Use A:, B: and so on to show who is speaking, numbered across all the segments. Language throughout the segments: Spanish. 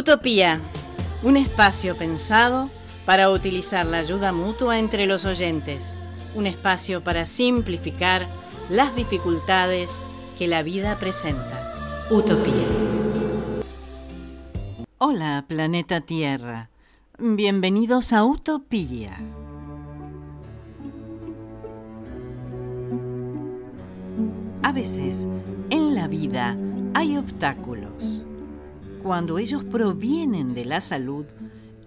A: Utopía, un espacio pensado para utilizar la ayuda mutua entre los oyentes, un espacio para simplificar las dificultades que la vida presenta. Utopía. Hola, planeta Tierra. Bienvenidos a Utopía. A veces, en la vida hay obstáculos cuando ellos provienen de la salud,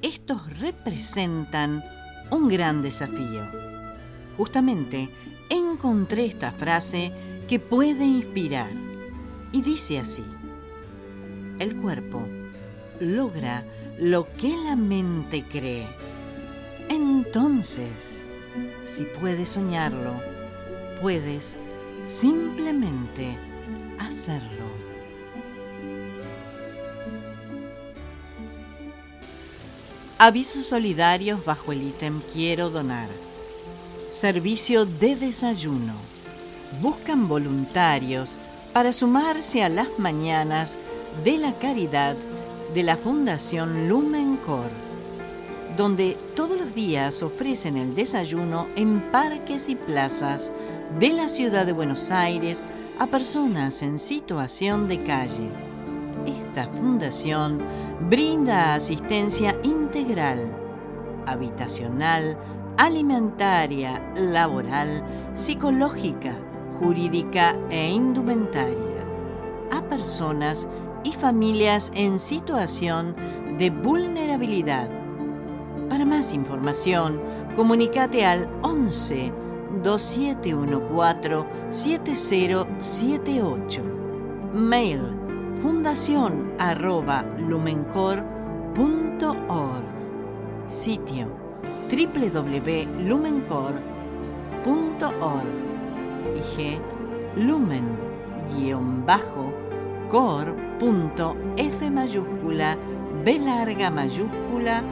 A: estos representan un gran desafío. Justamente encontré esta frase que puede inspirar y dice así, el cuerpo logra lo que la mente cree. Entonces, si puedes soñarlo, puedes simplemente hacerlo. Avisos solidarios bajo el ítem Quiero donar. Servicio de desayuno. Buscan voluntarios para sumarse a las mañanas de la caridad de la Fundación Lumen Cor, donde todos los días ofrecen el desayuno en parques y plazas de la ciudad de Buenos Aires a personas en situación de calle. Esta fundación brinda asistencia integral, habitacional, alimentaria, laboral, psicológica, jurídica e indumentaria a personas y familias en situación de vulnerabilidad. Para más información, comunícate al 11 2714 7078. Mail fundación arroba lumencor.org Sitio www.lumencor.org IG lumen guion bajo cor.f mayúscula b larga mayúscula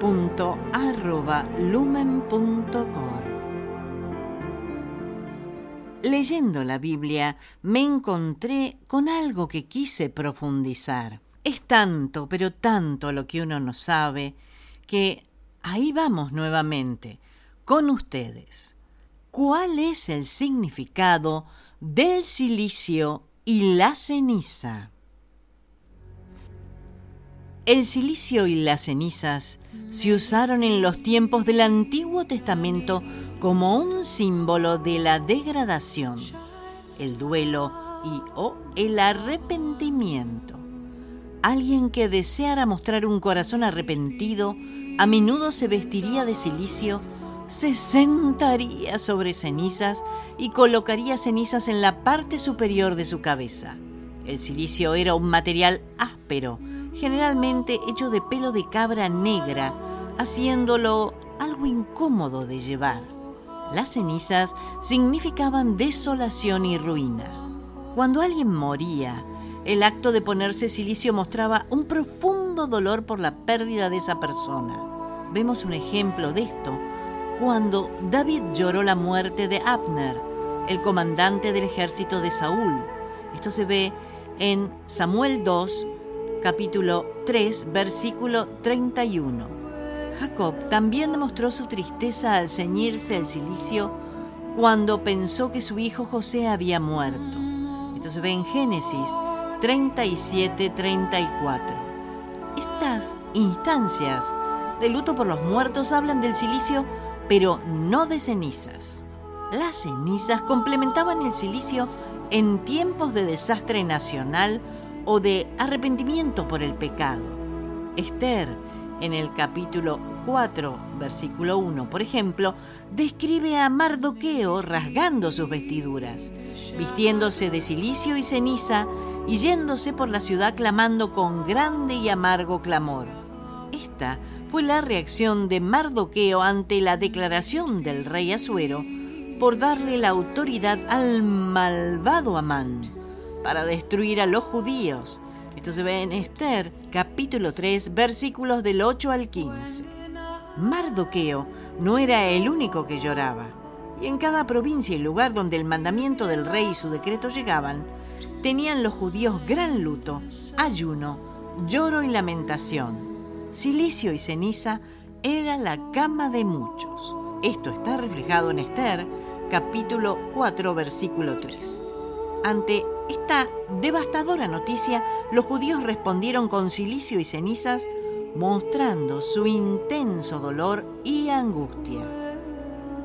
A: punto arroba lumen.cor Leyendo la Biblia me encontré con algo que quise profundizar. Es tanto, pero tanto lo que uno no sabe, que ahí vamos nuevamente, con ustedes. ¿Cuál es el significado del silicio y la ceniza? El silicio y las cenizas se usaron en los tiempos del Antiguo Testamento como un símbolo de la degradación, el duelo y o el arrepentimiento. Alguien que deseara mostrar un corazón arrepentido a menudo se vestiría de silicio, se sentaría sobre cenizas y colocaría cenizas en la parte superior de su cabeza. El silicio era un material áspero, generalmente hecho de pelo de cabra negra, haciéndolo algo incómodo de llevar. Las cenizas significaban desolación y ruina. Cuando alguien moría, el acto de ponerse silicio mostraba un profundo dolor por la pérdida de esa persona. Vemos un ejemplo de esto cuando David lloró la muerte de Abner, el comandante del ejército de Saúl. Esto se ve en Samuel 2, capítulo 3, versículo 31. Jacob también demostró su tristeza al ceñirse el cilicio cuando pensó que su hijo José había muerto. Esto se ve en Génesis 37-34. Estas instancias de luto por los muertos hablan del silicio, pero no de cenizas. Las cenizas complementaban el silicio en tiempos de desastre nacional o de arrepentimiento por el pecado. Esther en el capítulo 4, versículo 1, por ejemplo, describe a Mardoqueo rasgando sus vestiduras, vistiéndose de silicio y ceniza y yéndose por la ciudad clamando con grande y amargo clamor. Esta fue la reacción de Mardoqueo ante la declaración del rey Asuero por darle la autoridad al malvado Amán para destruir a los judíos esto se ve en Esther, capítulo 3, versículos del 8 al 15. Mardoqueo no era el único que lloraba, y en cada provincia y lugar donde el mandamiento del rey y su decreto llegaban, tenían los judíos gran luto, ayuno, lloro y lamentación. Silicio y ceniza era la cama de muchos. Esto está reflejado en Esther, capítulo 4, versículo 3. Ante esta devastadora noticia, los judíos respondieron con silicio y cenizas, mostrando su intenso dolor y angustia.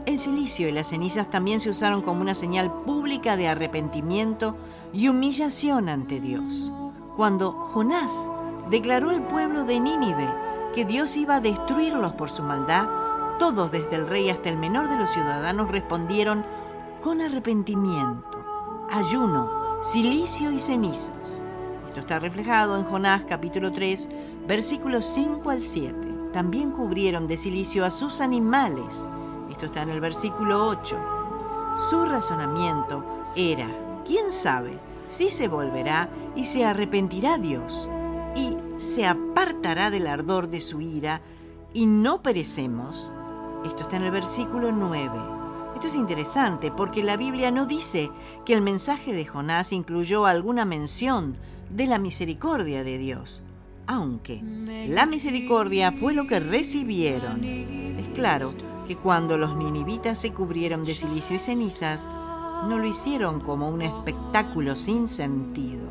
A: El silicio y las cenizas también se usaron como una señal pública de arrepentimiento y humillación ante Dios. Cuando Jonás declaró al pueblo de Nínive que Dios iba a destruirlos por su maldad, todos desde el rey hasta el menor de los ciudadanos respondieron con arrepentimiento, ayuno, silicio y cenizas. Esto está reflejado en Jonás capítulo 3, versículos 5 al 7. También cubrieron de silicio a sus animales. Esto está en el versículo 8. Su razonamiento era, ¿quién sabe si se volverá y se arrepentirá Dios? y se apartará del ardor de su ira y no perecemos. Esto está en el versículo 9. Esto es interesante porque la Biblia no dice que el mensaje de Jonás incluyó alguna mención de la misericordia de Dios, aunque la misericordia fue lo que recibieron. Es claro que cuando los ninivitas se cubrieron de silicio y cenizas, no lo hicieron como un espectáculo sin sentido.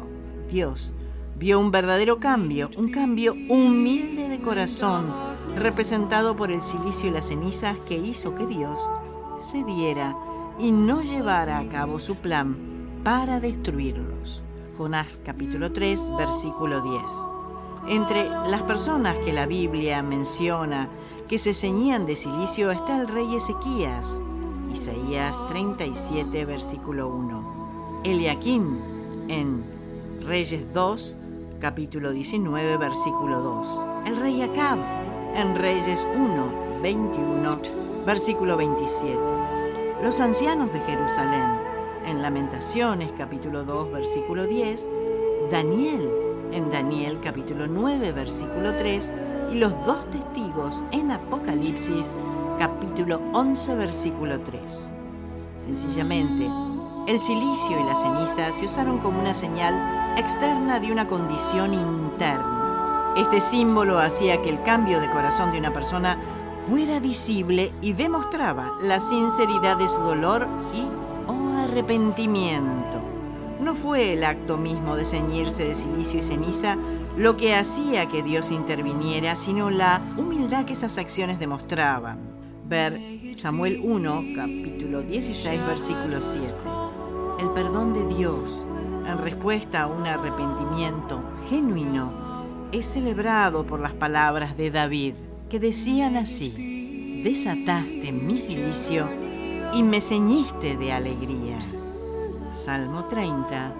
A: Dios vio un verdadero cambio, un cambio humilde de corazón, representado por el silicio y las cenizas que hizo que Dios se diera y no llevara a cabo su plan para destruirlos. Jonás capítulo 3, versículo 10. Entre las personas que la Biblia menciona que se ceñían de silicio está el rey Ezequías, Isaías 37, versículo 1. Eliaquín en Reyes 2, capítulo 19, versículo 2. El rey Acab, en Reyes 1, 21, versículo 27. Los ancianos de Jerusalén, en Lamentaciones, capítulo 2, versículo 10. Daniel, en Daniel, capítulo 9, versículo 3. Y los dos testigos en Apocalipsis, capítulo 11, versículo 3. Sencillamente, el silicio y la ceniza se usaron como una señal externa de una condición interna. Este símbolo hacía que el cambio de corazón de una persona fuera visible y demostraba la sinceridad de su dolor y o arrepentimiento. No fue el acto mismo de ceñirse de silicio y ceniza lo que hacía que Dios interviniera, sino la humildad que esas acciones demostraban. Ver Samuel 1, capítulo 16, versículo 7 el perdón de Dios en respuesta a un arrepentimiento genuino es celebrado por las palabras de David, que decían así, desataste mi silicio y me ceñiste de alegría. Salmo 30,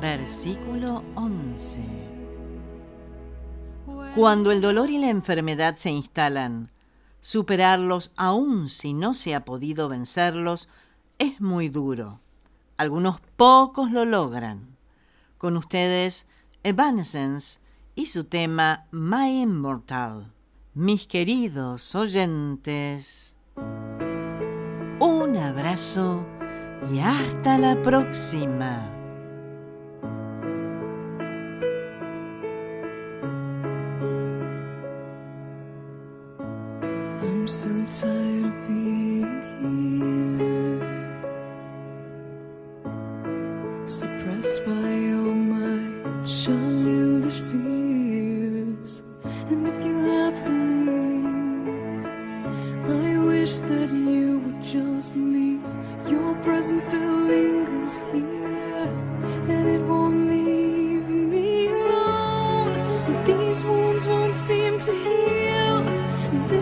A: versículo 11. Cuando el dolor y la enfermedad se instalan, superarlos aun si no se ha podido vencerlos es muy duro. Algunos pocos lo logran. Con ustedes, Evanescence y su tema My Immortal. Mis queridos oyentes, un abrazo y hasta la próxima.
B: this.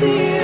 B: see